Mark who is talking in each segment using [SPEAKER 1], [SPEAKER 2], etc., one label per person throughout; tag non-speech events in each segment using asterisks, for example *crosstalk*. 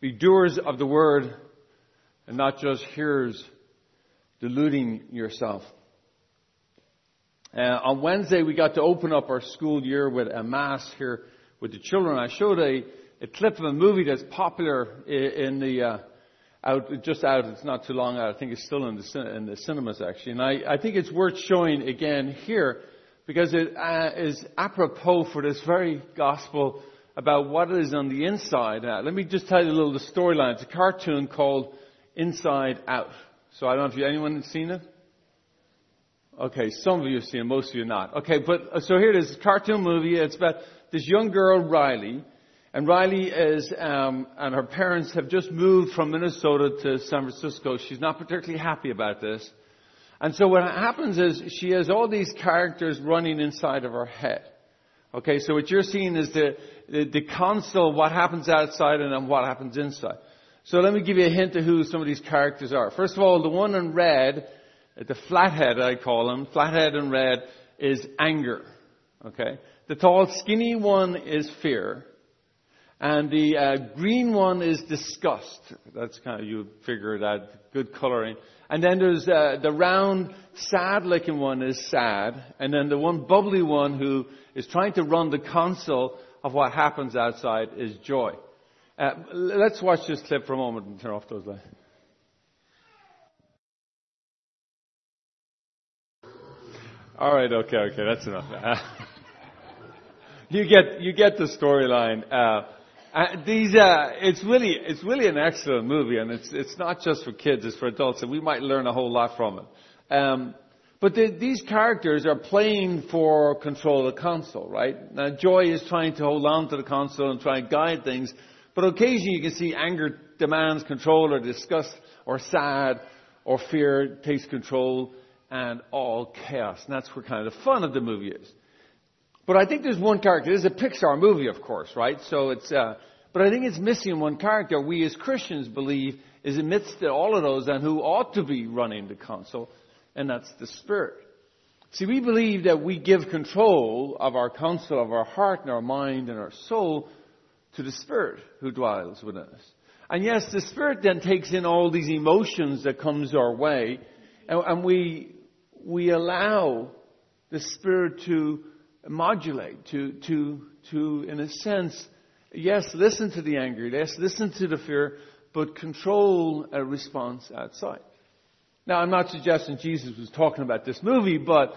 [SPEAKER 1] Be doers of the word and not just hearers, deluding yourself. Uh, on Wednesday, we got to open up our school year with a mass here with the children. I showed a, a clip of a movie that's popular in the uh, out just out. It's not too long out. I think it's still in the in the cinemas actually, and I, I think it's worth showing again here because it uh, is apropos for this very gospel about what is on the inside. Let me just tell you a little the storyline. It's a cartoon called Inside Out. So I don't know if you, anyone has seen it. Okay, some of you have seen it, most of you not. Okay, but uh, so here it is, cartoon movie. It's about this young girl, Riley, and Riley is, um, and her parents have just moved from Minnesota to San Francisco. She's not particularly happy about this. And so what happens is she has all these characters running inside of her head. Okay, so what you're seeing is the, the, the console, what happens outside and then what happens inside. So let me give you a hint of who some of these characters are. First of all, the one in red the flathead, I call him, flathead in red, is anger. Okay? The tall, skinny one is fear. And the uh, green one is disgust. That's kind of, you figure that, good coloring. And then there's uh, the round, sad-looking one is sad. And then the one bubbly one who is trying to run the console of what happens outside is joy. Uh, let's watch this clip for a moment and turn off those lights. All right, okay, okay, that's enough. *laughs* You get you get the storyline. Uh, uh, these uh, it's really it's really an excellent movie, and it's it's not just for kids; it's for adults, and we might learn a whole lot from it. Um, but the, these characters are playing for control of the console, right? Now, Joy is trying to hold on to the console and try and guide things, but occasionally you can see anger demands control, or disgust, or sad, or fear takes control and all chaos. And that's where kind of the fun of the movie is. But I think there's one character. This is a Pixar movie, of course, right? So it's, uh, but I think it's missing one character we as Christians believe is amidst all of those and who ought to be running the council, and that's the Spirit. See, we believe that we give control of our counsel, of our heart and our mind and our soul to the Spirit who dwells within us. And yes, the Spirit then takes in all these emotions that comes our way, and, and we we allow the Spirit to modulate, to, to, to, in a sense, yes, listen to the anger, yes, listen to the fear, but control a response outside. Now, I'm not suggesting Jesus was talking about this movie, but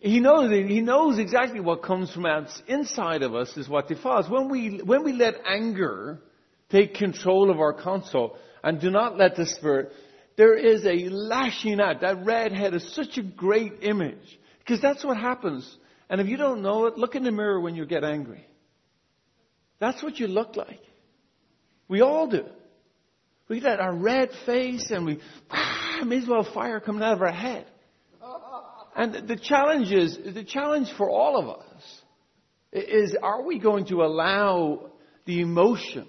[SPEAKER 1] he knows he knows exactly what comes from inside of us is what defiles. When we when we let anger take control of our console and do not let the Spirit there is a lashing out. That red head is such a great image. Because that's what happens. And if you don't know it, look in the mirror when you get angry. That's what you look like. We all do. We get our red face and we, ah, may as well fire coming out of our head. And the challenge is, the challenge for all of us is, are we going to allow the emotions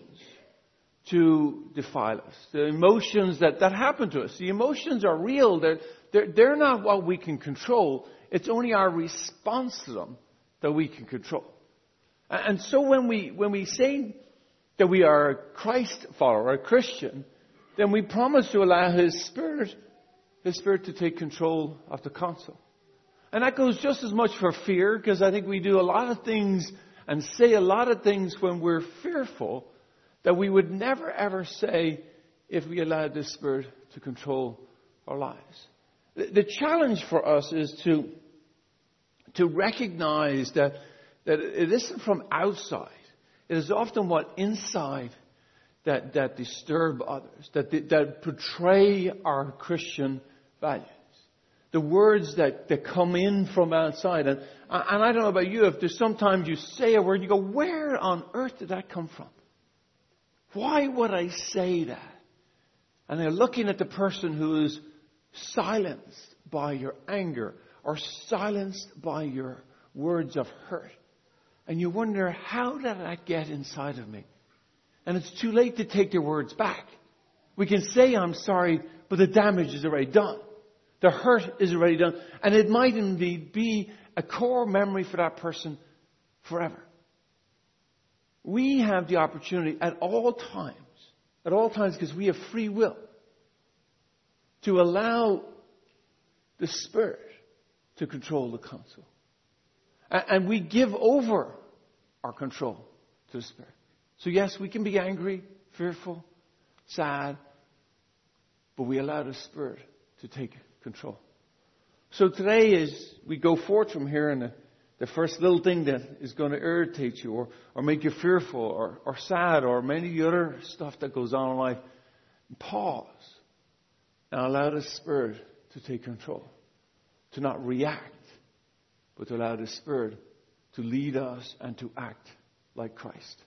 [SPEAKER 1] to defile us. The emotions that, that happen to us. The emotions are real. They're, they're, they're not what we can control. It's only our response to them that we can control. And so when we, when we say that we are a Christ follower, a Christian, then we promise to allow His Spirit, His Spirit to take control of the console. And that goes just as much for fear, because I think we do a lot of things and say a lot of things when we're fearful that we would never ever say if we allowed the Spirit to control our lives. The challenge for us is to, to recognize that, that it isn't from outside. It is often what inside that, that disturb others, that, that portray our Christian values. The words that, that come in from outside. And, and I don't know about you, if there's sometimes you say a word, you go, where on earth did that come from? Why would I say that? And they're looking at the person who is silenced by your anger or silenced by your words of hurt. And you wonder, how did that get inside of me? And it's too late to take their words back. We can say, I'm sorry, but the damage is already done. The hurt is already done. And it might indeed be a core memory for that person forever. We have the opportunity at all times at all times because we have free will to allow the Spirit to control the council. And we give over our control to the Spirit. So, yes, we can be angry, fearful, sad, but we allow the Spirit to take control. So today as we go forth from here and the, the first little thing that is going to irritate you or, or make you fearful or, or sad or many other stuff that goes on in life, pause and allow the Spirit to take control. To not react, but to allow the Spirit to lead us and to act like Christ.